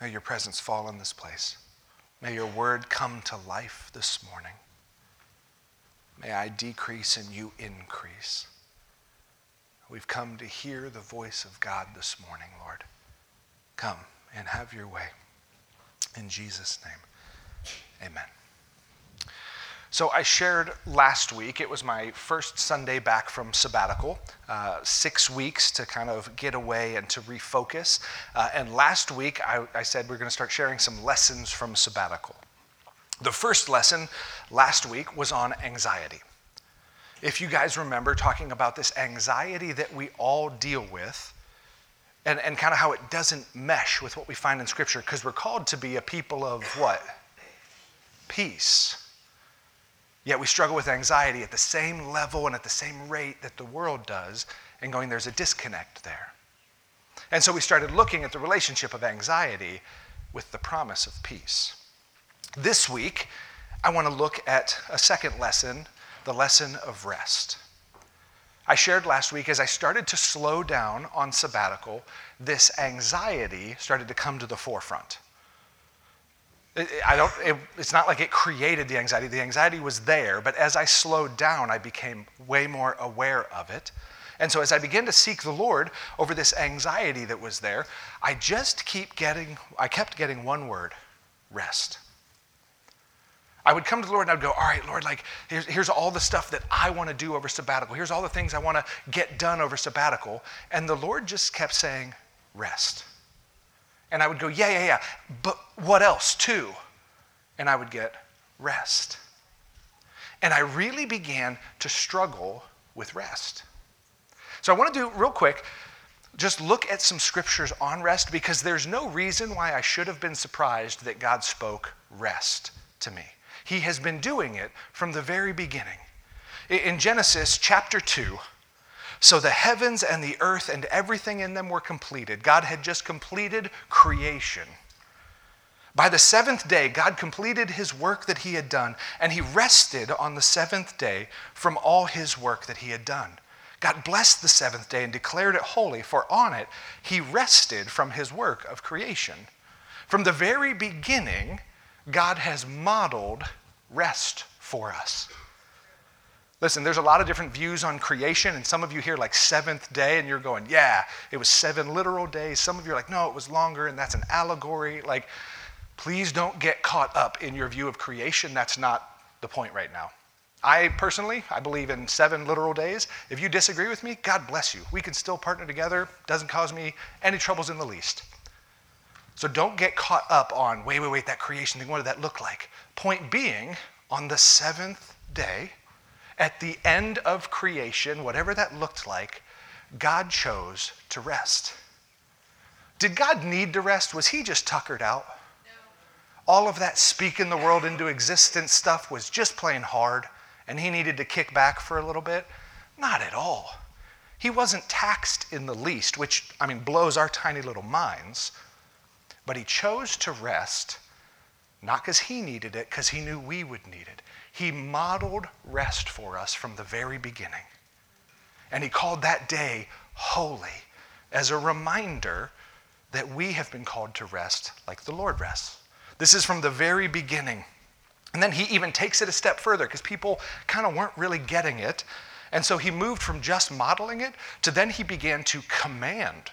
May your presence fall in this place. May your word come to life this morning. May I decrease and you increase. We've come to hear the voice of God this morning, Lord. Come and have your way. In Jesus' name, amen. So I shared last week, it was my first Sunday back from sabbatical, uh, six weeks to kind of get away and to refocus. Uh, and last week I, I said we're going to start sharing some lessons from sabbatical. The first lesson last week was on anxiety. If you guys remember talking about this anxiety that we all deal with, and, and kind of how it doesn't mesh with what we find in Scripture, because we're called to be a people of what? Peace. Yet we struggle with anxiety at the same level and at the same rate that the world does, and going, there's a disconnect there. And so we started looking at the relationship of anxiety with the promise of peace. This week, I want to look at a second lesson, the lesson of rest. I shared last week as I started to slow down on sabbatical, this anxiety started to come to the forefront. I don't, it, it's not like it created the anxiety. The anxiety was there, but as I slowed down, I became way more aware of it. And so as I began to seek the Lord over this anxiety that was there, I just keep getting, I kept getting one word rest. I would come to the Lord and I would go, All right, Lord, like, here's, here's all the stuff that I want to do over sabbatical. Here's all the things I want to get done over sabbatical. And the Lord just kept saying, Rest. And I would go, yeah, yeah, yeah. But what else, too? And I would get rest. And I really began to struggle with rest. So I want to do real quick just look at some scriptures on rest because there's no reason why I should have been surprised that God spoke rest to me. He has been doing it from the very beginning. In Genesis chapter 2, so the heavens and the earth and everything in them were completed. God had just completed creation. By the seventh day, God completed his work that he had done, and he rested on the seventh day from all his work that he had done. God blessed the seventh day and declared it holy, for on it he rested from his work of creation. From the very beginning, God has modeled rest for us. Listen, there's a lot of different views on creation, and some of you hear like seventh day, and you're going, yeah, it was seven literal days. Some of you are like, no, it was longer, and that's an allegory. Like, please don't get caught up in your view of creation. That's not the point right now. I personally, I believe in seven literal days. If you disagree with me, God bless you. We can still partner together. Doesn't cause me any troubles in the least. So don't get caught up on, wait, wait, wait, that creation thing, what did that look like? Point being, on the seventh day, at the end of creation, whatever that looked like, God chose to rest. Did God need to rest? Was he just tuckered out? No. All of that speaking the world into existence stuff was just plain hard, and he needed to kick back for a little bit? Not at all. He wasn't taxed in the least, which, I mean, blows our tiny little minds. But he chose to rest, not because he needed it, because he knew we would need it. He modeled rest for us from the very beginning. And He called that day holy as a reminder that we have been called to rest like the Lord rests. This is from the very beginning. And then He even takes it a step further because people kind of weren't really getting it. And so He moved from just modeling it to then He began to command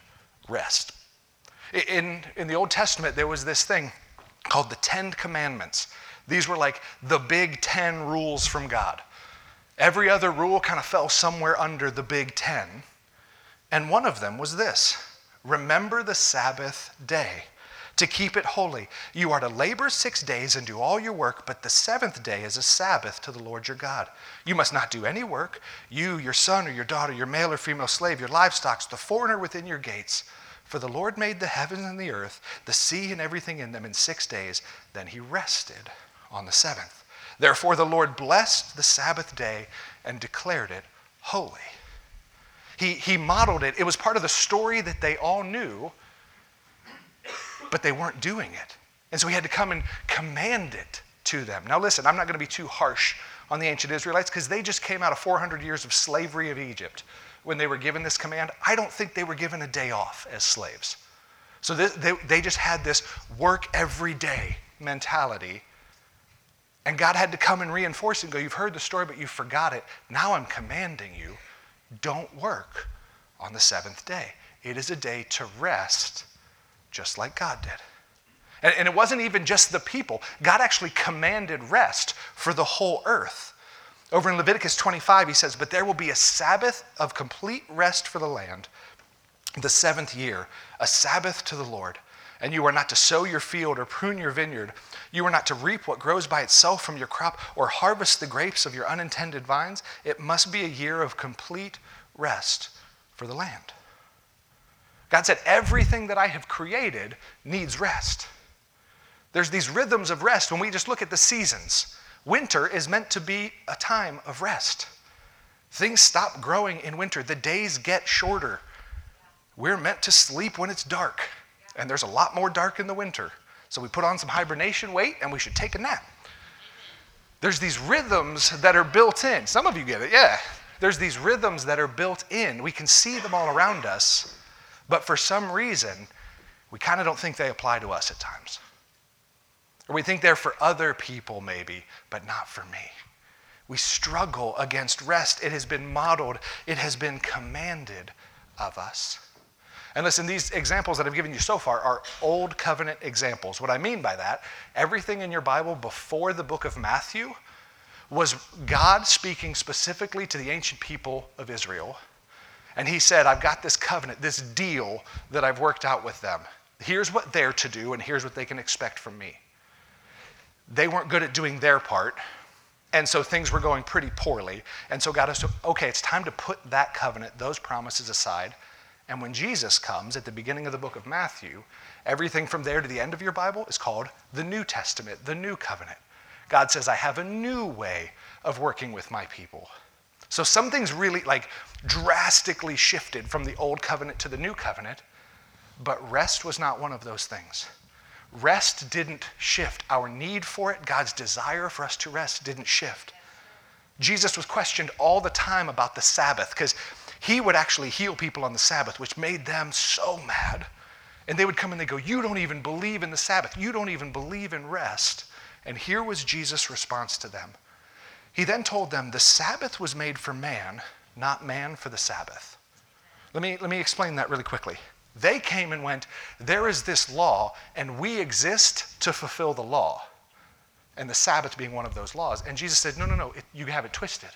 rest. In, in the Old Testament, there was this thing called the Ten Commandments. These were like the big 10 rules from God. Every other rule kind of fell somewhere under the big 10. And one of them was this remember the Sabbath day to keep it holy. You are to labor six days and do all your work, but the seventh day is a Sabbath to the Lord your God. You must not do any work, you, your son or your daughter, your male or female slave, your livestock, the foreigner within your gates. For the Lord made the heavens and the earth, the sea and everything in them in six days. Then he rested on the seventh. Therefore, the Lord blessed the Sabbath day and declared it holy. He, he modeled it. It was part of the story that they all knew, but they weren't doing it. And so he had to come and command it to them. Now, listen, I'm not going to be too harsh on the ancient Israelites because they just came out of 400 years of slavery of Egypt when they were given this command. I don't think they were given a day off as slaves. So they, they, they just had this work every day mentality. And God had to come and reinforce and go, You've heard the story, but you forgot it. Now I'm commanding you don't work on the seventh day. It is a day to rest, just like God did. And, and, it wasn't even just the people, God actually commanded rest for the whole earth. Over in Leviticus 25, he says, But there will be a Sabbath of complete rest for the land, the seventh year, a Sabbath to the Lord. And you are not to sow your field or prune your vineyard. You are not to reap what grows by itself from your crop or harvest the grapes of your unintended vines. It must be a year of complete rest for the land. God said, Everything that I have created needs rest. There's these rhythms of rest when we just look at the seasons. Winter is meant to be a time of rest. Things stop growing in winter, the days get shorter. We're meant to sleep when it's dark, and there's a lot more dark in the winter. So we put on some hibernation weight and we should take a nap. There's these rhythms that are built in. Some of you get it, yeah. There's these rhythms that are built in. We can see them all around us, but for some reason, we kind of don't think they apply to us at times. Or we think they're for other people, maybe, but not for me. We struggle against rest. It has been modeled, it has been commanded of us. And listen, these examples that I've given you so far are old covenant examples. What I mean by that, everything in your Bible before the book of Matthew was God speaking specifically to the ancient people of Israel. And he said, I've got this covenant, this deal that I've worked out with them. Here's what they're to do, and here's what they can expect from me. They weren't good at doing their part, and so things were going pretty poorly. And so God said, okay, it's time to put that covenant, those promises aside. And when Jesus comes at the beginning of the book of Matthew, everything from there to the end of your Bible is called the New Testament, the New Covenant. God says, I have a new way of working with my people. So some things really like drastically shifted from the old covenant to the new covenant, but rest was not one of those things. Rest didn't shift. Our need for it, God's desire for us to rest, didn't shift. Jesus was questioned all the time about the Sabbath because he would actually heal people on the Sabbath, which made them so mad. And they would come and they go, You don't even believe in the Sabbath. You don't even believe in rest. And here was Jesus' response to them. He then told them, The Sabbath was made for man, not man for the Sabbath. Let me, let me explain that really quickly. They came and went, There is this law, and we exist to fulfill the law. And the Sabbath being one of those laws. And Jesus said, No, no, no, it, you have it twisted.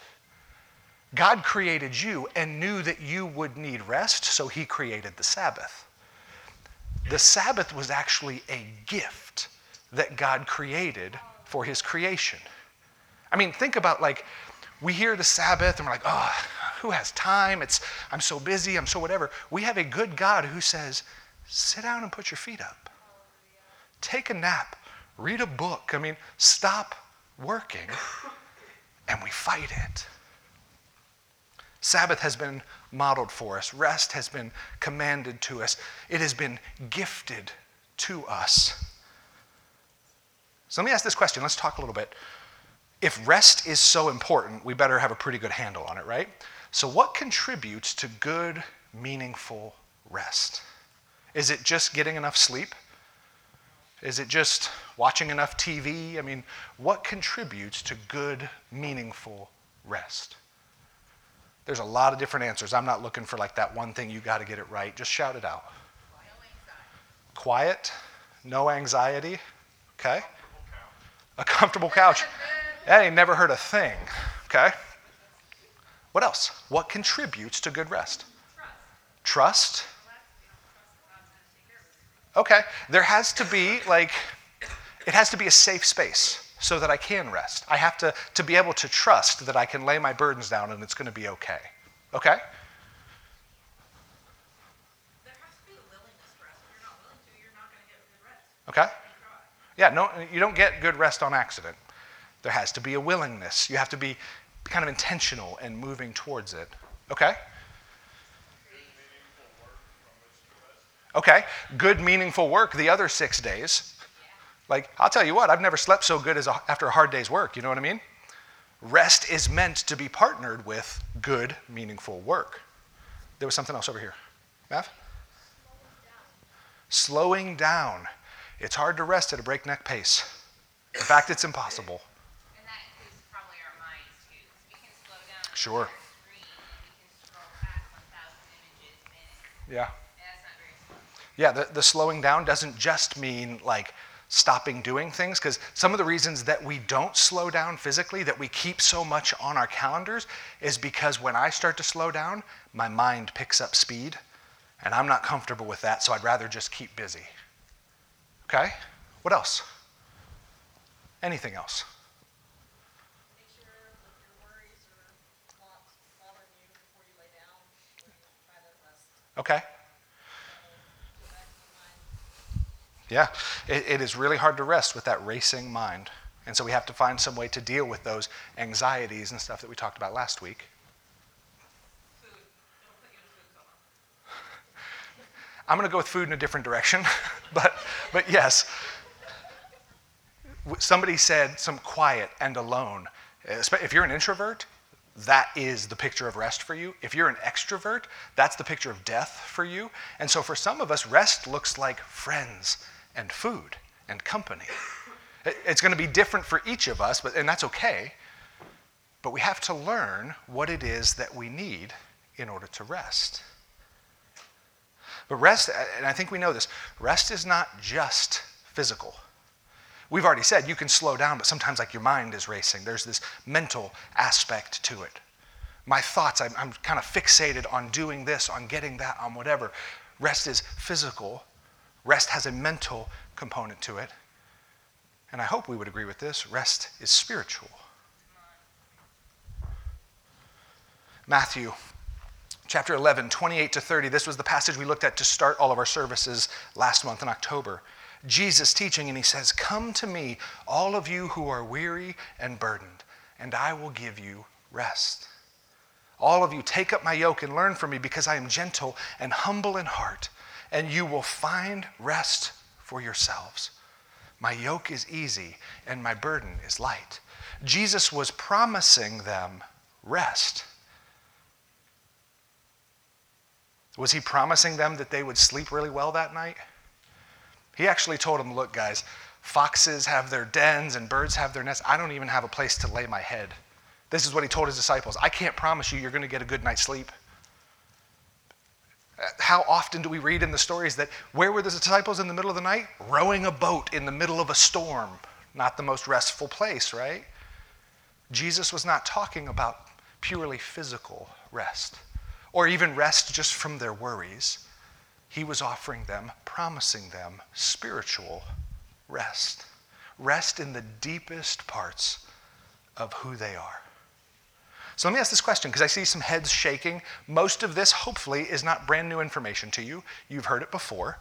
God created you and knew that you would need rest, so he created the Sabbath. The Sabbath was actually a gift that God created for his creation. I mean, think about like, we hear the Sabbath and we're like, oh, who has time? It's, I'm so busy, I'm so whatever. We have a good God who says, sit down and put your feet up. Take a nap, read a book. I mean, stop working, and we fight it. Sabbath has been modeled for us, rest has been commanded to us, it has been gifted to us. So let me ask this question. Let's talk a little bit. If rest is so important, we better have a pretty good handle on it, right? So, what contributes to good, meaningful rest? Is it just getting enough sleep? Is it just watching enough TV? I mean, what contributes to good, meaningful rest? There's a lot of different answers. I'm not looking for like that one thing you got to get it right. Just shout it out. Quiet, no anxiety. Okay? A comfortable couch. I ain't never heard a thing. Okay? What else? What contributes to good rest? Trust. Okay. There has to be, like, it has to be a safe space so that I can rest. I have to, to be able to trust that I can lay my burdens down and it's going to be okay. Okay? Okay? Yeah, no, you don't get good rest on accident. There has to be a willingness. You have to be kind of intentional and moving towards it. Okay? Okay, good, meaningful work the other six days. Like, I'll tell you what, I've never slept so good as a, after a hard day's work. You know what I mean? Rest is meant to be partnered with good, meaningful work. There was something else over here. Matt? Slowing down. It's hard to rest at a breakneck pace. In fact, it's impossible. And that includes probably our minds too. we can slow down. Sure. look at the screen and we can scroll past 1,000 images a minute. Yeah. And that's not very slow. Yeah, the, the slowing down doesn't just mean like stopping doing things, because some of the reasons that we don't slow down physically, that we keep so much on our calendars, is because when I start to slow down, my mind picks up speed, and I'm not comfortable with that, so I'd rather just keep busy. Okay? What else? Anything else? Bothering you before you lay down, when you try to rest. Okay? Go back to the mind. Yeah, it, it is really hard to rest with that racing mind. And so we have to find some way to deal with those anxieties and stuff that we talked about last week. I'm going to go with food in a different direction, but, but yes. Somebody said some quiet and alone. If you're an introvert, that is the picture of rest for you. If you're an extrovert, that's the picture of death for you. And so for some of us, rest looks like friends and food and company. It- It's going to be different for each of us, but, and that's okay. But we have to learn what it is that we need in order to rest. But rest, and I think we know this, rest is not just physical. We've already said you can slow down, but sometimes like your mind is racing. There's this mental aspect to it. My thoughts, I'm, I'm kind of fixated on doing this, on getting that, on whatever. Rest is physical. Rest has a mental component to it. And I hope we would agree with this rest is spiritual. Matthew chapter 11, 28 to 30. This was the passage we looked at to start all of our services last month in October. Jesus teaching, and he says, Come to me, all of you who are weary and burdened, and I will give you rest. All of you, take up my yoke and learn from me, because I am gentle and humble in heart, and you will find rest for yourselves. My yoke is easy, and my burden is light. Jesus was promising them rest. Was he promising them that they would sleep really well that night? He actually told them, Look, guys, foxes have their dens and birds have their nests. I don't even have a place to lay my head. This is what he told his disciples. I can't promise you you're going to get a good night's sleep. How often do we read in the stories that where were the disciples in the middle of the night? Rowing a boat in the middle of a storm. Not the most restful place, right? Jesus was not talking about purely physical rest or even rest just from their worries. He was offering them, promising them spiritual rest. Rest in the deepest parts of who they are. So let me ask this question because I see some heads shaking. Most of this, hopefully, is not brand new information to you. You've heard it before.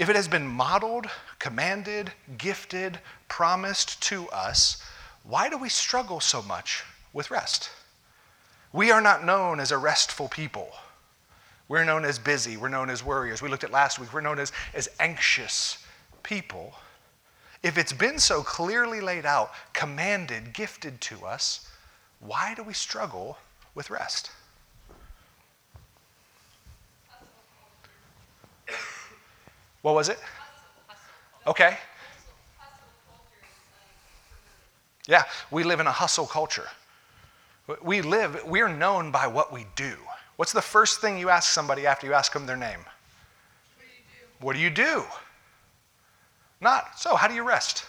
If it has been modeled, commanded, gifted, promised to us, why do we struggle so much with rest? We are not known as a restful people. We're known as busy. We're known as worriers. We looked at last week. We're known as, as anxious people. If it's been so clearly laid out, commanded, gifted to us, why do we struggle with rest? What was it? Okay. Yeah, we live in a hustle culture. We live, we are known by what we do. What's the first thing you ask somebody after you ask them their name? What do you do? Not, so how do you rest?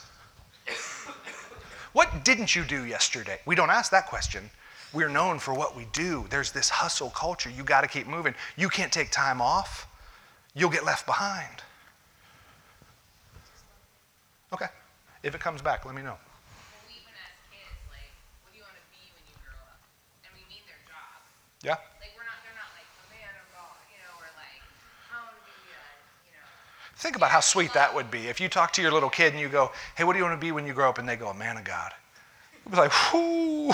What didn't you do yesterday? We don't ask that question. We're known for what we do. There's this hustle culture. You got to keep moving. You can't take time off, you'll get left behind. Okay. If it comes back, let me know. Well, we even ask kids, like, what do you want to be when you grow up? And we mean their job. Yeah? Like, we're not, they're not like, a man or God, you know, or like, I want to be, a, you know, Think about how sweet that would be. If you talk to your little kid and you go, hey, what do you want to be when you grow up? And they go, a man of God. You'd be like, whoo,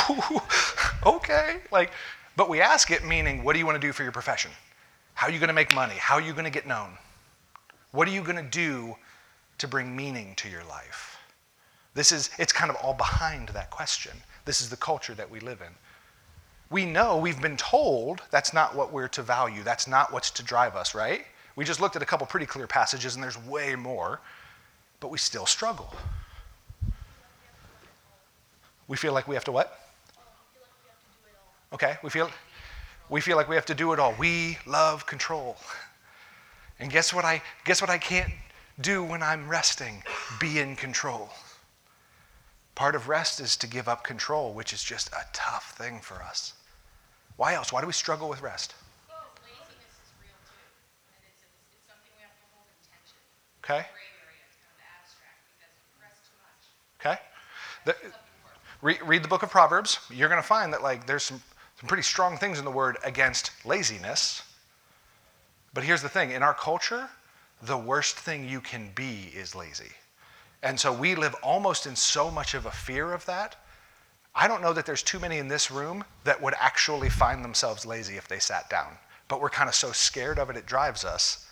okay. Like, but we ask it meaning, what do you want to do for your profession? How are you going to make money? How are you going to get known? What are you going to do to bring meaning to your life? This is, it's kind of all behind that question. This is the culture that we live in. We know we've been told that's not what we're to value. That's not what's to drive us, right? We just looked at a couple pretty clear passages, and there's way more, but we still struggle. We feel like we have to what? Okay, we feel we feel like we have to do it all. We love control. And guess what I guess what I can't do when I'm resting? Be in control. Part of rest is to give up control, which is just a tough thing for us. Why else? Why do we struggle with rest? Because laziness is real too, and it's, it's, it's something we have to hold in tension. Okay? Gray area, it's kind of abstract because you rest too much. Okay? The- read the book of Proverbs. You're going to find that like there's some, some pretty strong things in the word against laziness. But here's the thing, in our culture, the worst thing you can be is lazy. And so we live almost in so much of a fear of that. I don't know that there's too many in this room that would actually find themselves lazy if they sat down. But we're kind of so scared of it, it drives us.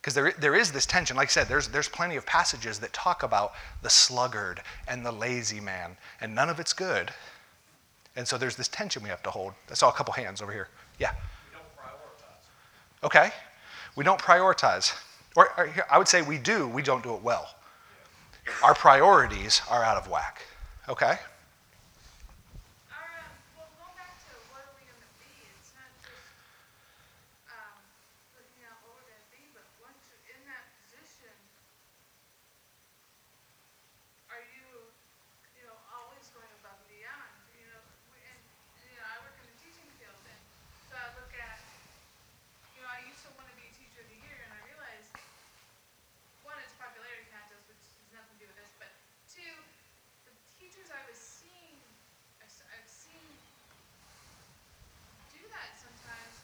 Because there, there is this tension. Like I said, there's, there's plenty of passages that talk about the sluggard and the lazy man, and none of it's good. And so there's this tension we have to hold. I saw a couple hands over here. Yeah. Okay. We don't prioritize. Or, or I would say we do, we don't do it well. Our priorities are out of whack. Okay? Our, um, well, going back to what are we gonna be, it's not just, um, looking at what we're gonna be, but once you're in that position, are you, you know, always going above and beyond, you know, we, and, you know, I work in the teaching field, and so I look at, you know, I used to wanna be a teacher of the year, and I realized, one, it's popularity contest, which has nothing to do with this, but two, the teachers I was seeing, I s- I've seen do that sometimes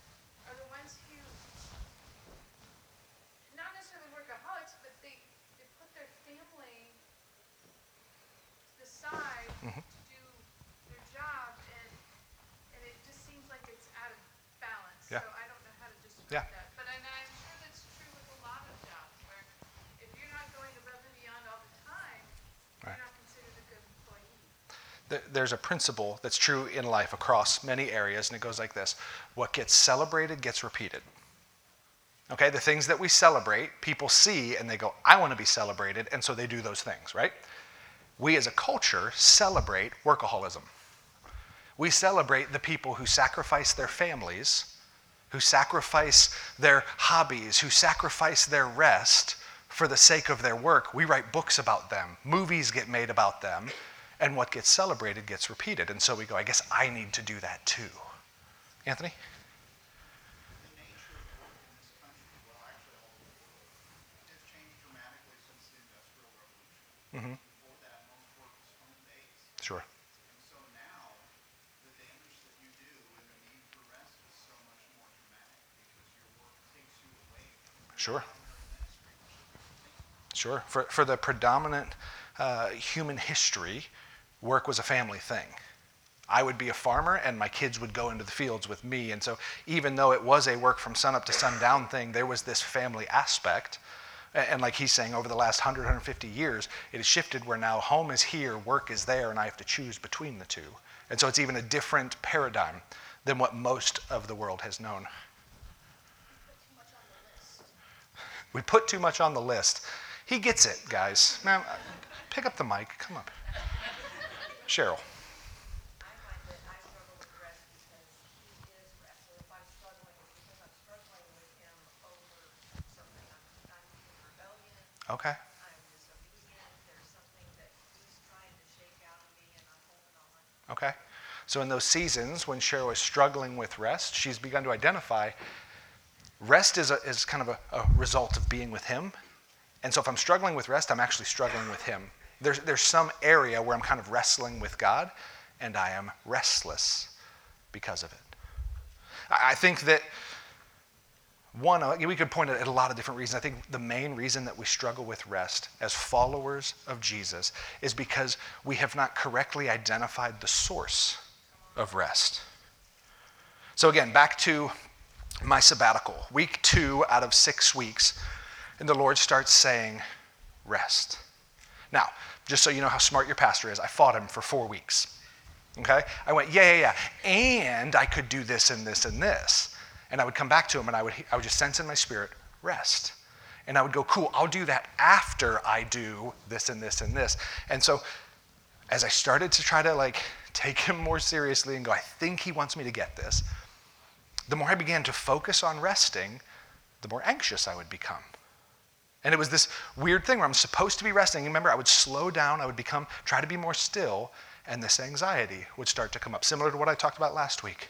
are the ones who, not necessarily workaholics, but they, they put their family to the side Mhm. to do their job, and, and it just seems like it's out of balance. Yeah. So I don't know how to describe Yeah. that. But and I'm sure that's true with a lot of jobs, where if you're not going above and beyond all the time, Right. you're not considered a good employee. Th- There's a principle that's true in life across many areas, and it goes like this What gets celebrated gets repeated. Okay, the things that we celebrate, people see and they go, I want to be celebrated, and so they do those things, right? We as a culture celebrate workaholism. We celebrate the people who sacrifice their families, who sacrifice their hobbies, who sacrifice their rest for the sake of their work. We write books about them, movies get made about them, and what gets celebrated gets repeated. And so we go, I guess I need to do that too. Anthony? the nature of work in this country, well, actually all over the world, has changed dramatically since the Industrial Revolution. Before that, most work was home-based. Sure. And so now, the damage that you do and the need for rest is so much more dramatic because your work takes you away Sure. primary ministry, which is the thing. Sure. For, for the predominant uh, human history, work was a family thing. I would be a farmer and my kids would go into the fields with me. And so, even though it was a work from sun up to sundown thing, there was this family aspect. And like he's saying, over the last 100, 150 years, it has shifted where now home is here, work is there, and I have to choose between the two. And so, it's even a different paradigm than what most of the world has known. We put too much on the list. He gets it, guys. Uh, pick up the mic. Come up. Cheryl. Okay. Okay. So, in those seasons when Cheryl is struggling with rest, she's begun to identify rest is, a, is kind of a, a result of being with Him. And so, if I'm struggling with rest, I'm actually struggling with Him. There's, there's some area where I'm kind of wrestling with God, and I am restless because of it. I think that one, uh, we could point at a lot of different reasons. I think the main reason that we struggle with rest as followers of Jesus is because we have not correctly identified the source of rest. So, again, back to my sabbatical, week two out of six weeks, and the Lord starts saying, Rest. Now, just so you know how smart your pastor is, I fought him for four weeks. Okay? I went, yeah, yeah, yeah. And I could do this and this and this. And I would come back to him and I would, I would just sense in my spirit, rest. And I would go, cool, I'll do that after I do this and this and this. And so as I started to try to like take him more seriously and go, I think he wants me to get this, the more I began to focus on resting, the more anxious I would become. And it was this weird thing where I'm supposed to be resting. Remember, I would slow down, I would become, try to be more still, and this anxiety would start to come up, similar to what I talked about last week.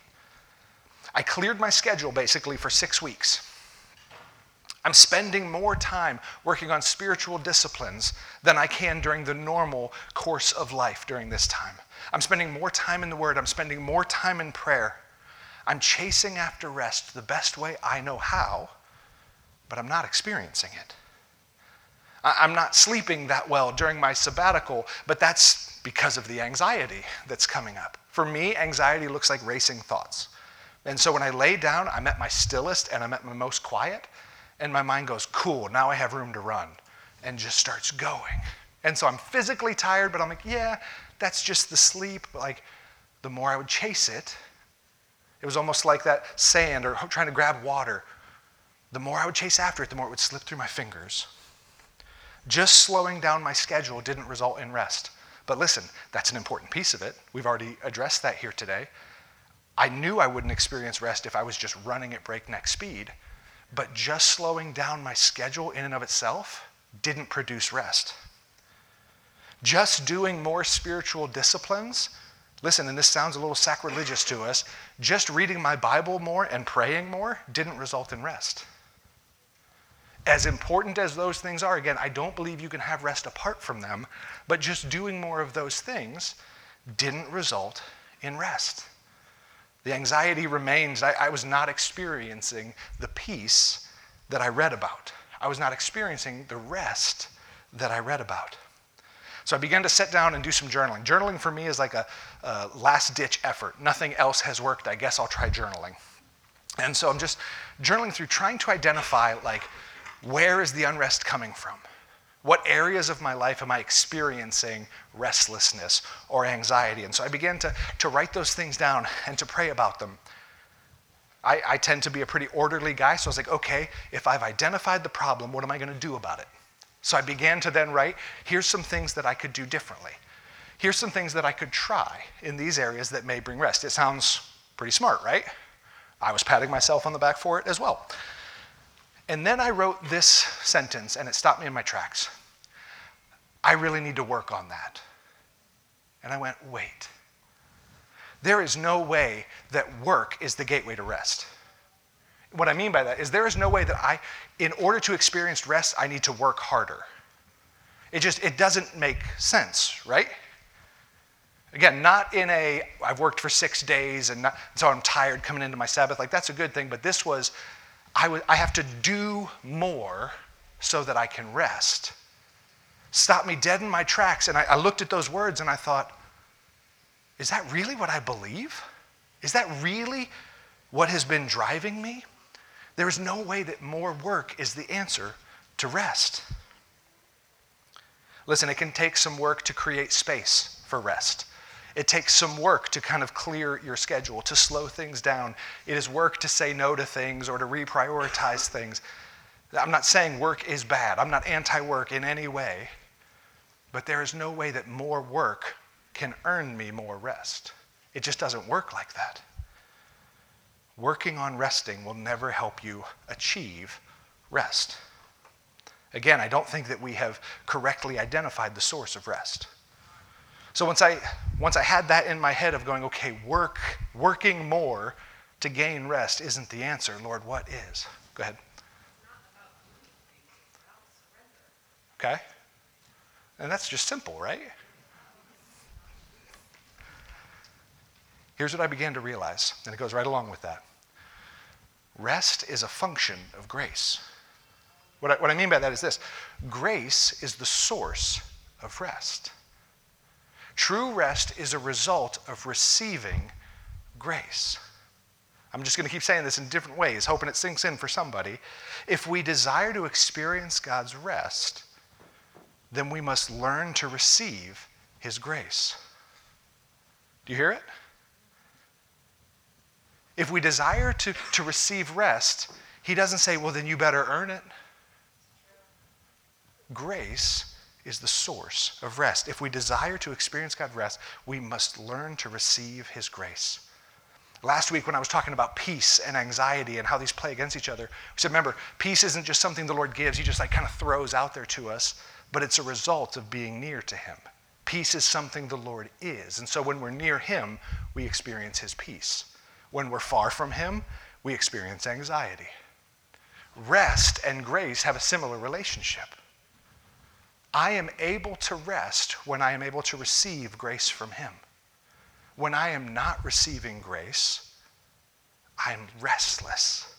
I cleared my schedule basically for six weeks. I'm spending more time working on spiritual disciplines than I can during the normal course of life during this time. I'm spending more time in the Word, I'm spending more time in prayer. I'm chasing after rest the best way I know how, but I'm not experiencing it. I'm not sleeping that well during my sabbatical, but that's because of the anxiety that's coming up. For me, anxiety looks like racing thoughts. And so when I lay down, I'm at my stillest and I'm at my most quiet, and my mind goes, cool, now I have room to run, and just starts going. And so I'm physically tired, but I'm like, yeah, that's just the sleep. But like, the more I would chase it, it was almost like that sand or trying to grab water. The more I would chase after it, the more it would slip through my fingers. Just slowing down my schedule didn't result in rest. But listen, that's an important piece of it. We've already addressed that here today. I knew I wouldn't experience rest if I was just running at breakneck speed, but just slowing down my schedule in and of itself didn't produce rest. Just doing more spiritual disciplines, listen, and this sounds a little sacrilegious to us, just reading my Bible more and praying more didn't result in rest. As important as those things are, again, I don't believe you can have rest apart from them, but just doing more of those things didn't result in rest. The anxiety remains. I, I, was not experiencing the peace that I read about. I was not experiencing the rest that I read about. So I began to sit down and do some journaling. Journaling for me is like a, a last ditch effort. Nothing else has worked. I guess I'll try journaling. And so I'm just journaling through trying to identify like where is the unrest coming from? What areas of my life am I experiencing restlessness or anxiety? And so I began to, to write those things down and to pray about them. I, I tend to be a pretty orderly guy, so I was like, okay, if I've identified the problem, what am I going to do about it? So I began to then write, here's some things that I could do differently. Here's some things that I could try in these areas that may bring rest. It sounds pretty smart, right? I was patting myself on the back for it as well. And then I wrote this sentence, and it stopped me in my tracks. I really need to work on that. And I went, wait. There is no way that work is the gateway to rest. What I mean by that is there is no way that I, in order to experience rest, I need to work harder. It just, it doesn't make sense, right? Again, not in a, I've worked for six days and not, so I'm tired coming into my Sabbath. Like, that's a good thing, but this was, I, have to do more so that I can rest. Stop me dead in my tracks. And I, I looked at those words and I thought, is that really what I believe? Is that really what has been driving me? There is no way that more work is the answer to rest. Listen, it can take some work to create space for rest. It takes some work to kind of clear your schedule, to slow things down. It is work to say no to things or to reprioritize things. I'm not saying work is bad. I'm not anti work in any way. But there is no way that more work can earn me more rest. It just doesn't work like that. Working on resting will never help you achieve rest. Again, I don't think that we have correctly identified the source of rest. So once I, once I had that in my head of going, okay, work, working more to gain rest isn't the answer. Lord, what is? Go ahead. Okay? And that's just simple, right? Here's what I began to realize, and it goes right along with that. Rest is a function of grace. What I, what I mean by that is this grace is the source of rest. True rest is a result of receiving grace. I'm just going to keep saying this in different ways, hoping it sinks in for somebody. If we desire to experience God's rest, then we must learn to receive His grace. Do you hear it? If we desire to, to receive rest, He doesn't say, well, then you better earn it. Grace is the source of rest. If we desire to experience God's rest, we must learn to receive His grace. Last week, when I was talking about peace and anxiety and how these play against each other, we said, remember, peace isn't just something the Lord gives, He just like kind of throws out there to us, but it's a result of being near to Him. Peace is something the Lord is. And so when we're near Him, we experience His peace. When we're far from Him, we experience anxiety. Rest and grace have a similar relationship. I am able to rest when I am able to receive grace from Him. When I am not receiving grace, I'm restless.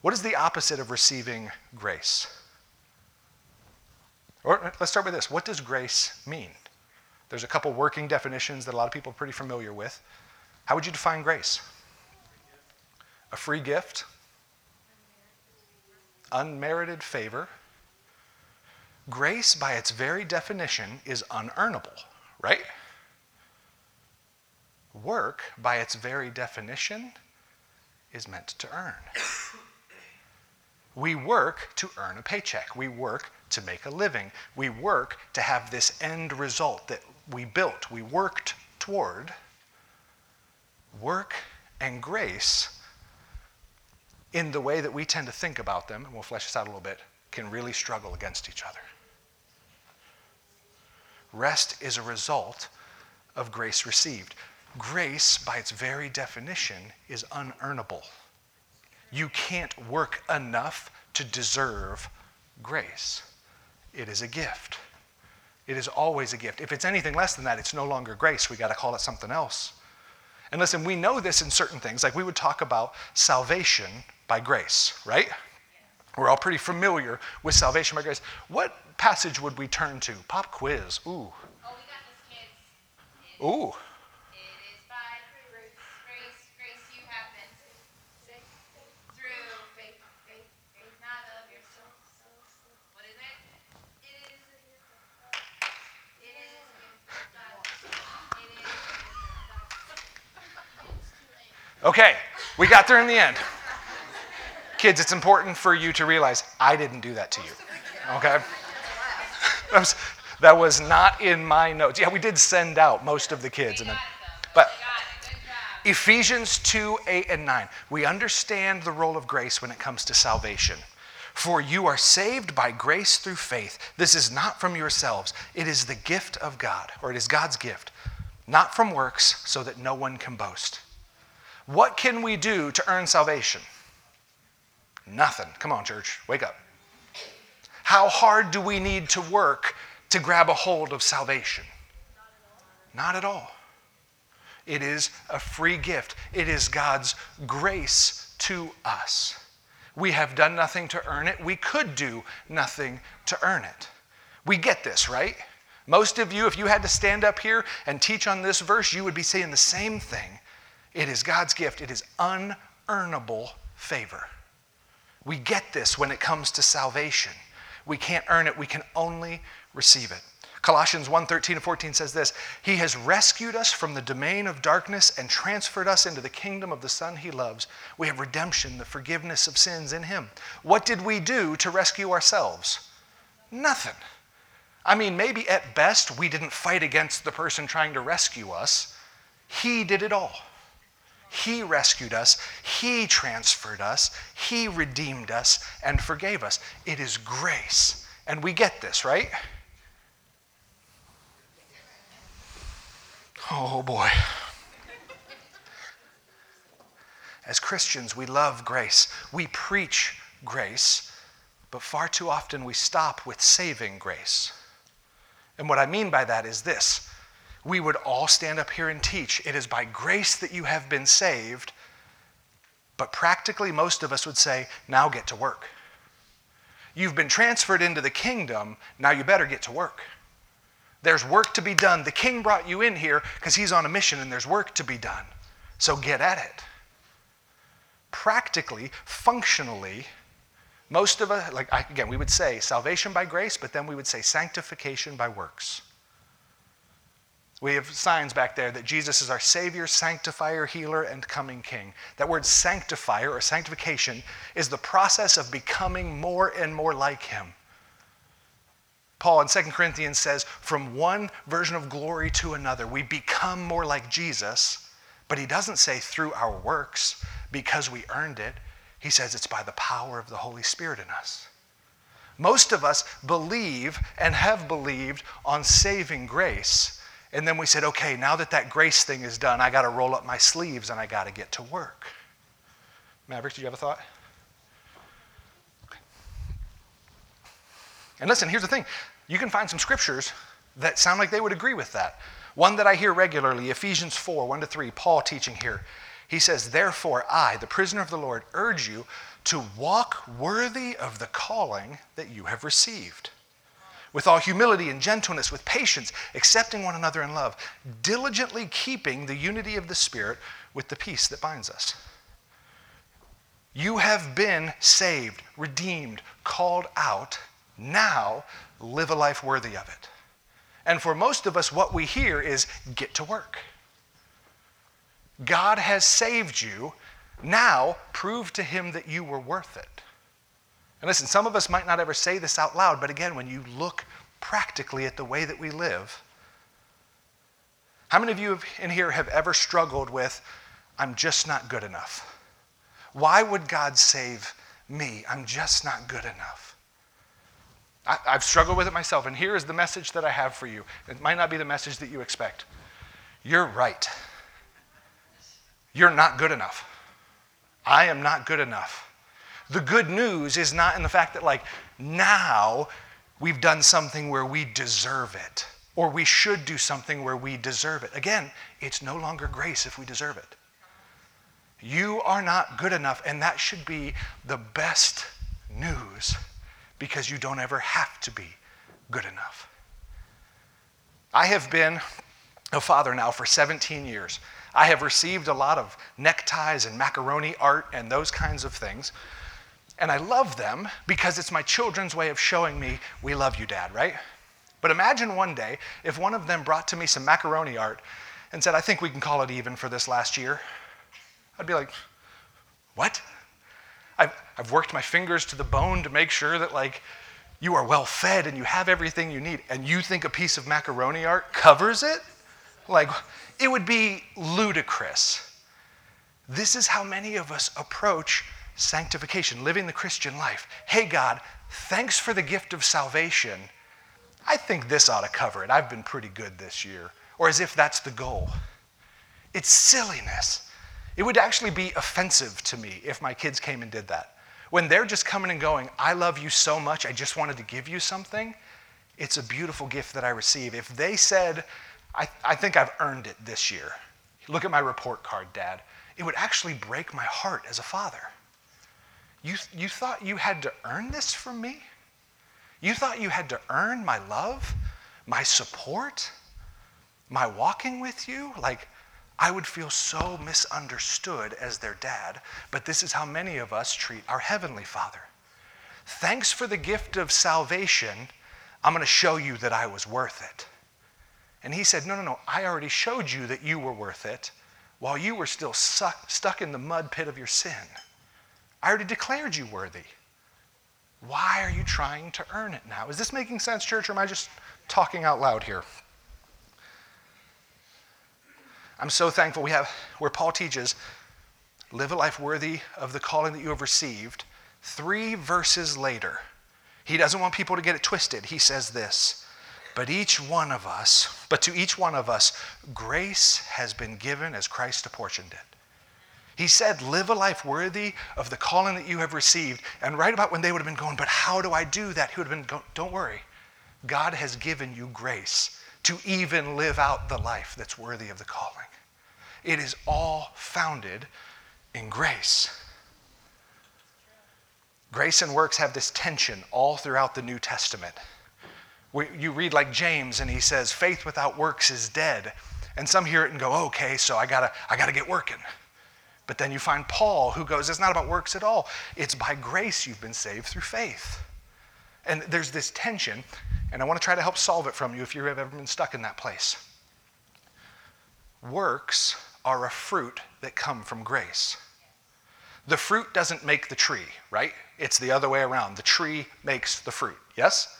What is the opposite of receiving grace? Or let's start with this. What does grace mean? There's a couple working definitions that a lot of people are pretty familiar with. How would you define grace? A free gift, unmerited favor. Grace, by its very definition, is unearnable, right? Work, by its very definition, is meant to earn. We work to earn a paycheck. We work to make a living. We work to have this end result that we built, we worked toward. Work and grace, in the way that we tend to think about them, and we'll flesh this out a little bit, can really struggle against each other. Rest is a result of grace received. Grace, by its very definition, is unearnable. You can't work enough to deserve grace. It is a gift. It is always a gift. If it's anything less than that, it's no longer grace. We got to call it something else. And listen, we know this in certain things. Like we would talk about salvation by grace, right? We're all pretty familiar with salvation by grace. What passage would we turn to? Pop quiz. Ooh. Oh, we got this, kids. Ooh. Okay, we got there in the end. Kids, it's important for you to realize I didn't do that to you. Okay? That was, that was not in my notes. Yeah, we did send out most of the kids. And then, but. Ephesians 2 8 and 9. We understand the role of grace when it comes to salvation. For you are saved by grace through faith. This is not from yourselves, it is the gift of God, or it is God's gift, not from works, so that no one can boast. What can we do to earn salvation? Nothing. Come on, church, wake up. How hard do we need to work to grab a hold of salvation? Not at all. It is a free gift. It is God's grace to us. We have done nothing to earn it. We could do nothing to earn it. We get this, right? Most of you, if you had to stand up here and teach on this verse, you would be saying the same thing. It is God's gift, it is unearnable favor. We get this when it comes to salvation. We can't earn it, we can only receive it. Colossians 1 13 and 14 says this He has rescued us from the domain of darkness and transferred us into the kingdom of the Son he loves. We have redemption, the forgiveness of sins in him. What did we do to rescue ourselves? Nothing. I mean, maybe at best we didn't fight against the person trying to rescue us. He did it all. He rescued us, He transferred us, He redeemed us, and forgave us. It is grace. And we get this, right? Oh boy. As Christians, we love grace. We preach grace, but far too often we stop with saving grace. And what I mean by that is this we would all stand up here and teach it is by grace that you have been saved, but practically most of us would say, now get to work. You've been transferred into the kingdom, now you better get to work. There's work to be done. The king brought you in here because he's on a mission and there's work to be done. So get at it. Practically, functionally, most of us, like again, we would say salvation by grace, but then we would say sanctification by works. We have signs back there that Jesus is our Savior, Sanctifier, Healer, and coming King. That word sanctifier or sanctification is the process of becoming more and more like Him. Paul in 2 Corinthians says, from one version of glory to another, we become more like Jesus, but he doesn't say through our works because we earned it. He says it's by the power of the Holy Spirit in us. Most of us believe and have believed on saving grace. And then we said, okay, now that that grace thing is done, I got to roll up my sleeves and I got to get to work. Maverick, do you have a thought? And listen, here's the thing you can find some scriptures that sound like they would agree with that. One that I hear regularly, Ephesians 4 1 to 3, Paul teaching here. He says, Therefore, I, the prisoner of the Lord, urge you to walk worthy of the calling that you have received. With all humility and gentleness, with patience, accepting one another in love, diligently keeping the unity of the Spirit with the peace that binds us. You have been saved, redeemed, called out now, live a life worthy of it. And for most of us, what we hear is get to work. God has saved you. Now, prove to him that you were worth it. And listen, some of us might not ever say this out loud, but again, when you look practically at the way that we live, how many of you in here have ever struggled with, I'm just not good enough? Why would God save me? I'm just not good enough. I, have struggled with it myself, and here is the message that I have for you. It might not be the message that you expect. You're right. You're not good enough. I am not good enough. The good news is not in the fact that, like, now we've done something where we deserve it, or we should do something where we deserve it. Again, it's no longer grace if we deserve it. You are not good enough, and that should be the best news because you don't ever have to be good enough. I have been a father now for 17 years. I have received a lot of neckties and macaroni art and those kinds of things. And I love them because it's my children's way of showing me, we love you, Dad, right? But imagine one day if one of them brought to me some macaroni art and said, I think we can call it even for this last year. I'd be like, what? I've, I've worked my fingers to the bone to make sure that, like, you are well fed and you have everything you need, and you think a piece of macaroni art covers it? Like, it would be ludicrous. This is how many of us approach sanctification, living the Christian life. Hey, God, thanks for the gift of salvation. I think this ought to cover it. I've been pretty good this year. Or as if that's the goal. It's silliness. It would actually be offensive to me if my kids came and did that. When they're just coming and going, I love you so much, I just wanted to give you something, it's a beautiful gift that I receive. If they said, I, I think I've earned it this year, look at my report card, Dad, it would actually break my heart as a father. You, you thought you had to earn this from me? You thought you had to earn my love, my support, my walking with you? Like, I would feel so misunderstood as their dad, but this is how many of us treat our Heavenly Father. Thanks for the gift of salvation. I'm going to show you that I was worth it. And he said, No, no, no, I already showed you that you were worth it while you were still suck, stuck in the mud pit of your sin. I already declared you worthy. Why are you trying to earn it now? Is this making sense, church, or am I just talking out loud here? I'm so thankful we have where Paul teaches live a life worthy of the calling that you have received. Three verses later, he doesn't want people to get it twisted. He says this, but each one of us, but to each one of us, grace has been given as Christ apportioned it. He said, Live a life worthy of the calling that you have received. And right about when they would have been going, But how do I do that? He would have been, going, Don't worry. God has given you grace to even live out the life that's worthy of the calling. It is all founded in grace. Grace and works have this tension all throughout the New Testament. you read like James, and he says, faith without works is dead. And some hear it and go, okay, so I gotta, I gotta get working. But then you find Paul who goes, it's not about works at all. It's by grace you've been saved through faith. And there's this tension, and I want to try to help solve it from you if you've ever been stuck in that place. Works are a fruit that come from grace. The fruit doesn't make the tree, right? It's the other way around. The tree makes the fruit, yes?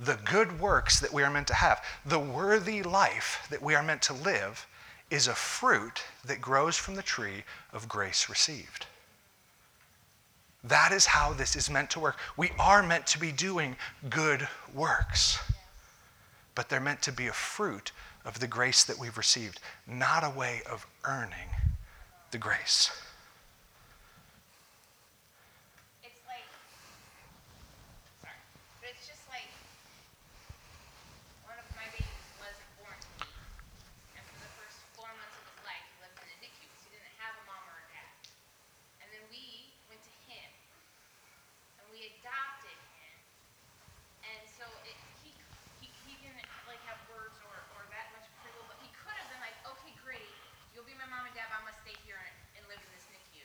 The good works that we are meant to have, the worthy life that we are meant to live, is a fruit that grows from the tree of grace received. That is how this is meant to work. We are meant to be doing good works, but they're meant to be a fruit of the grace that we've received, not a way of earning the grace. It's like, but it's just like one of my babies wasn't born to me, and for the first four months of his life, he lived in a NICU because he didn't have a mom or a dad. And then we went to him, and we adopted him, and so it, he, he he didn't like have words or or that much approval, but he could have been like, okay, great, you'll be my mom and dad, but I'm gonna stay here and, and live in this NICU.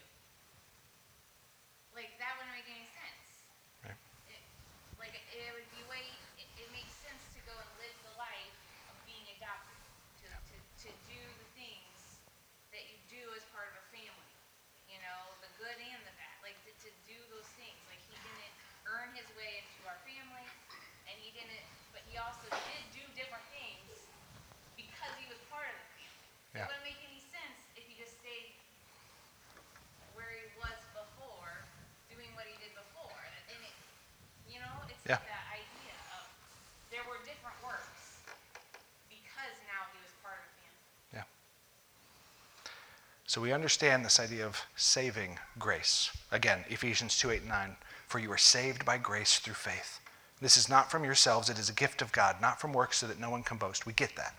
Like that wouldn't make any sense. Right. It, like it would be way. It, it makes sense to go and live the life of being adopted, to, to to do the things that you do as part of a family. You know, the good and the bad. Like to, to do those things. Like he didn't earn his way into our family, and he didn't. But he also did do different things because he was part of the family. It Yeah. wouldn't make any sense if he just stayed where he was before, doing what he did before. And it, you know, it's Yeah. like that idea of there were different works because now he was part of the family. Yeah. So we understand this idea of saving grace. Again, Ephesians 2 8 and 9. For you are saved by grace through faith. This is not from yourselves, it is a gift of God, not from works, so that no one can boast. We get that.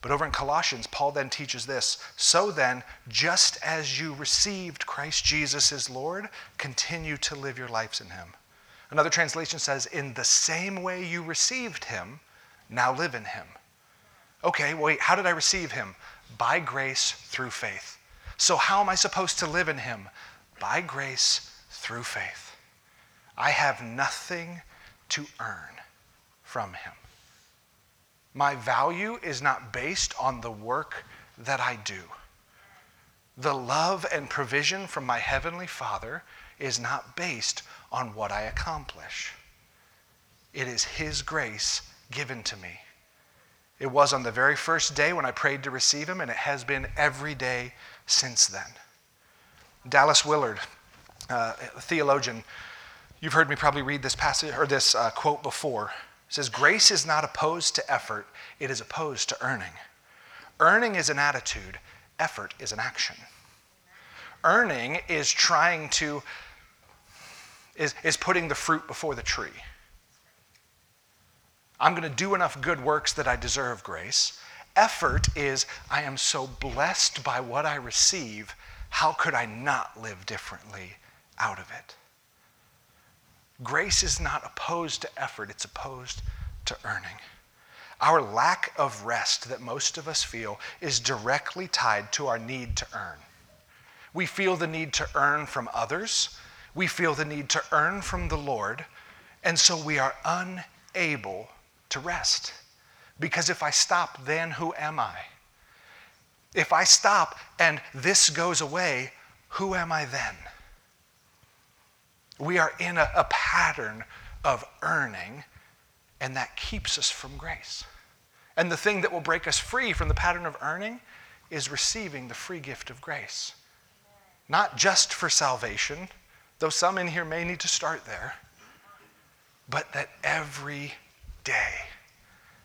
But over in Colossians, Paul then teaches this So then, just as you received Christ Jesus as Lord, continue to live your lives in him. Another translation says, In the same way you received him, now live in him. Okay, wait, how did I receive him? By grace through faith. So, how am I supposed to live in him? By grace through faith. I have nothing to earn from him. My value is not based on the work that I do. The love and provision from my Heavenly Father is not based on what I accomplish. It is His grace given to me. It was on the very first day when I prayed to receive Him, and it has been every day since then. Dallas Willard, uh, theologian, you've heard me probably read this passage or this uh, quote before. It says, Grace is not opposed to effort, it is opposed to earning. Earning is an attitude, effort is an action. Earning is trying to, is, is putting the fruit before the tree. I'm going to do enough good works that I deserve grace. Effort is, I am so blessed by what I receive, how could I not live differently out of it? Grace is not opposed to effort, it's opposed to earning. Our lack of rest that most of us feel is directly tied to our need to earn. We feel the need to earn from others, we feel the need to earn from the Lord, and so we are unable to rest. Because if I stop, then who am I? If I stop and this goes away, who am I then? We are in a, a pattern of earning, and that keeps us from grace. And the thing that will break us free from the pattern of earning is receiving the free gift of grace. Not just for salvation, though some in here may need to start there, but that every day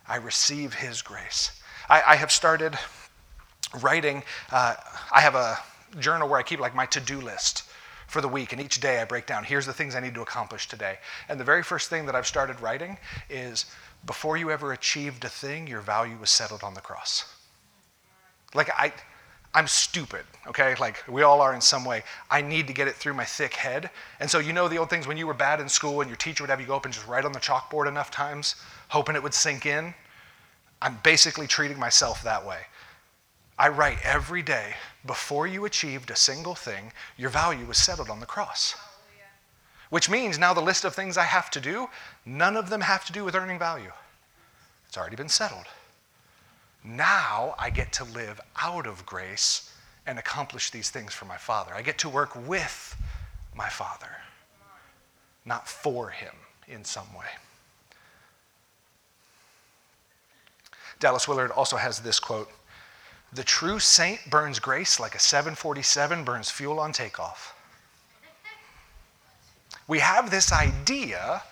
I receive His grace. I, I have started writing, uh, I have a journal where I keep like my to do list for the week, and each day I break down here's the things I need to accomplish today. And the very first thing that I've started writing is before you ever achieved a thing, your value was settled on the cross. Like, I. I'm stupid, okay? Like we all are in some way. I need to get it through my thick head. And so, you know, the old things when you were bad in school and your teacher would have you go up and just write on the chalkboard enough times, hoping it would sink in? I'm basically treating myself that way. I write every day before you achieved a single thing, your value was settled on the cross. Which means now the list of things I have to do, none of them have to do with earning value. It's already been settled. Now I get to live out of grace and accomplish these things for my Father. I get to work with my Father, not for Him in some way. Dallas Willard also has this quote The true saint burns grace like a 747 burns fuel on takeoff. We have this idea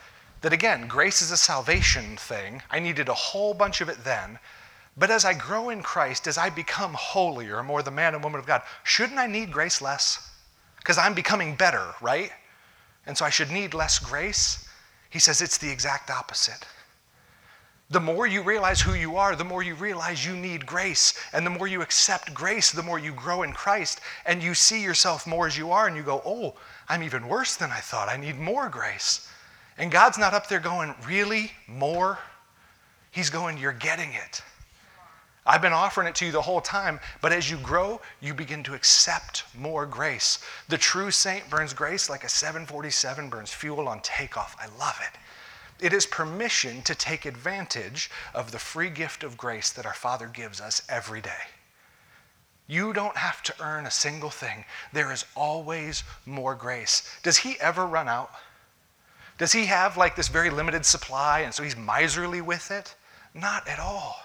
that, again, grace is a salvation thing. I needed a whole bunch of it then. But as I grow in Christ, as I become holier, more the man and woman of God, shouldn't I need grace less? Because I'm becoming better, right? And so I should need less grace? He says it's the exact opposite. The more you realize who you are, the more you realize you need grace. And the more you accept grace, the more you grow in Christ. And you see yourself more as you are, and you go, oh, I'm even worse than I thought. I need more grace. And God's not up there going, really? More? He's going, you're getting it. I've been offering it to you the whole time, but as you grow, you begin to accept more grace. The true saint burns grace like a 747 burns fuel on takeoff. I love it. It is permission to take advantage of the free gift of grace that our Father gives us every day. You don't have to earn a single thing. There is always more grace. Does He ever run out? Does He have like this very limited supply and so He's miserly with it? Not at all.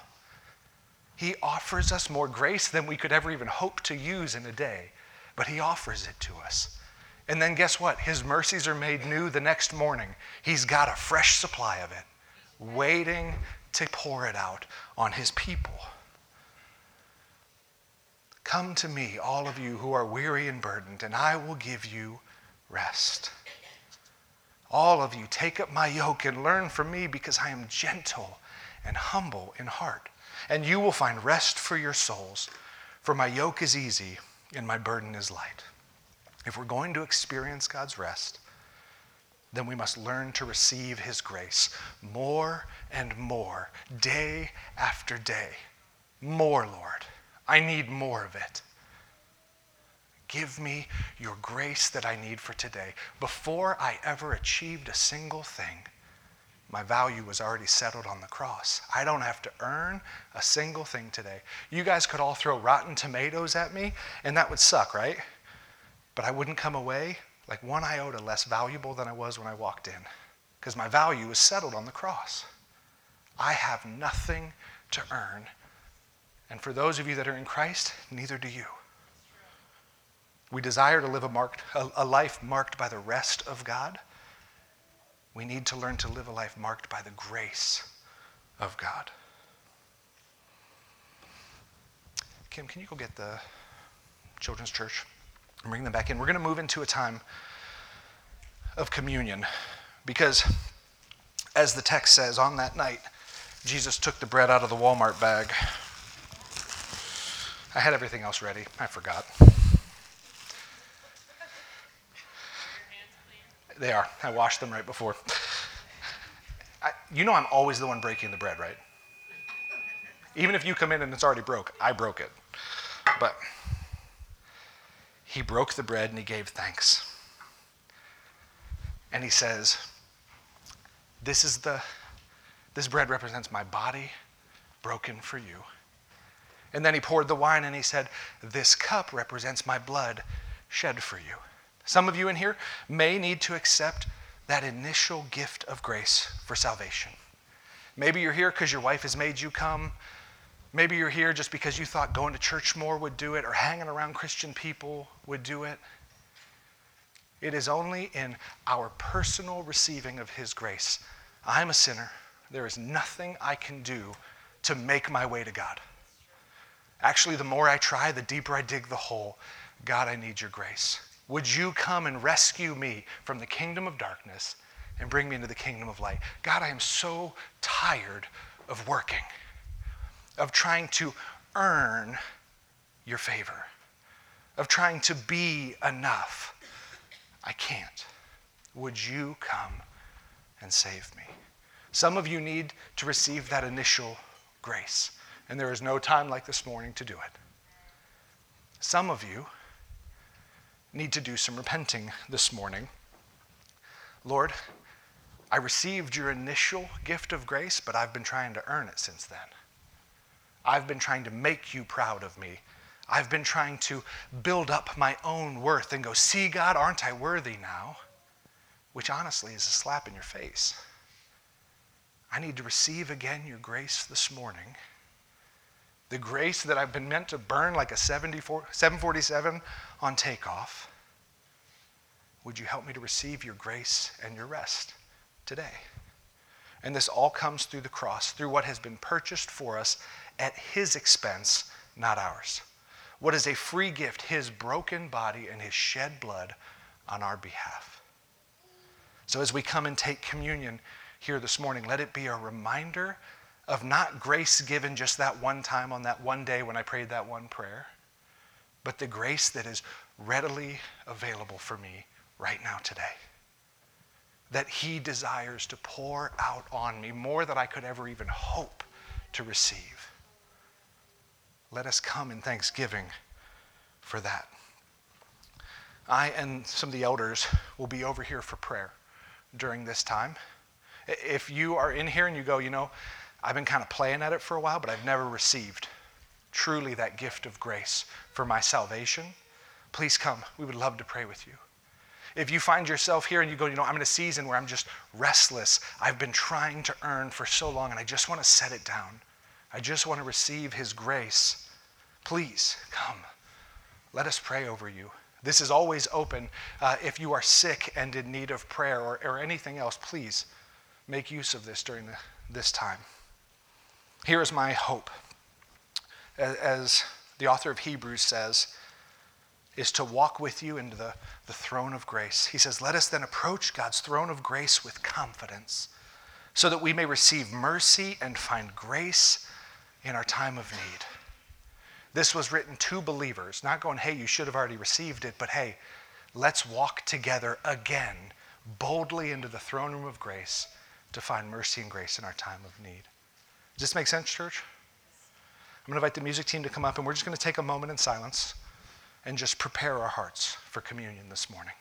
He offers us more grace than we could ever even hope to use in a day, but He offers it to us. And then guess what? His mercies are made new the next morning. He's got a fresh supply of it, waiting to pour it out on his people. Come to me, all of you who are weary and burdened, and I will give you rest. All of you, take up my yoke and learn from me because I am gentle and humble in heart. And you will find rest for your souls, for my yoke is easy and my burden is light. If we're going to experience God's rest, then we must learn to receive His grace more and more, day after day. More, Lord. I need more of it. Give me your grace that I need for today. Before I ever achieved a single thing, my value was already settled on the cross. I don't have to earn a single thing today. You guys could all throw rotten tomatoes at me, and that would suck, right? but I wouldn't come away like one iota less valuable than I was when I walked in because my value was settled on the cross. I have nothing to earn. And for those of you that are in Christ, neither do you. We desire to live a, marked, a, a life marked by the rest of God. We need to learn to live a life marked by the grace of God. Kim, can you go get the children's church? and bring them back in. We're going to move into a time of communion because, as the text says, on that night, Jesus took the bread out of the Walmart bag. I had everything else ready. I forgot. They are. I washed them right before. I, you know, I'm always the one breaking the bread, right? Even if you come in and it's already broke, I broke it. But he broke the bread and he gave thanks. And he says, This is the this bread represents my body broken for you. And then he poured the wine and he said, This cup represents my blood shed for you. Some of you in here may need to accept that initial gift of grace for salvation. Maybe you're here because your wife has made you come. Maybe you're here just because you thought going to church more would do it or hanging around Christian people would do it. It is only in our personal receiving of His grace. I'm a sinner. There is nothing I can do to make my way to God. Actually, the more I try, the deeper I dig the hole. God, I need your grace. Would you come and rescue me from the kingdom of darkness and bring me into the kingdom of light? God, I am so tired of working of trying to earn your favor, of trying to be enough. I can't. Would you come and save me? Some of you need to receive that initial grace, and there is no time like this morning to do it. Some of you need to do some repenting this morning. Lord, I received your initial gift of grace, but I've been trying to earn it since then. I've been trying to make you proud of me. I've been trying to build up my own worth and go, see, God, aren't I worthy now? Which honestly is a slap in your face. I need to receive again your grace this morning. The grace that I've been meant to burn like a 74, 747 on takeoff. Would you help me to receive your grace and your rest today? And this all comes through the cross, through what has been purchased for us at his expense, not ours. What is a free gift? His broken body and his shed blood on our behalf. So as we come and take communion here this morning, let it be a reminder of not grace given just that one time on that one day when I prayed that one prayer, but the grace that is readily available for me right now today. That He desires to pour out on me more than I could ever even hope to receive. Let us come in thanksgiving for that. I and some of the elders will be over here for prayer during this time. If you are in here and you go, you know, I've been kind of playing at it for a while, but I've never received truly that gift of grace for my salvation, please come. We would love to pray with you. If you find yourself here and you go, you know, I'm in a season where I'm just restless, I've been trying to earn for so long and I just want to set it down. I just want to receive His grace. Please come. Let us pray over you. This is always open. Uh, if you are sick and in need of prayer or, or anything else, please make use of this during the, this time. Here is my hope. As, the author of Hebrews says, is to walk with you into the, the throne of grace. He says, Let us then approach God's throne of grace with confidence so that we may receive mercy and find grace in our time of need. This was written to believers, not going, hey, you should have already received it, but hey, let's walk together again boldly into the throne room of grace to find mercy and grace in our time of need. Does this make sense, church? I'm going to invite the music team to come up, and we're just going to take a moment in silence and just prepare our hearts for communion this morning.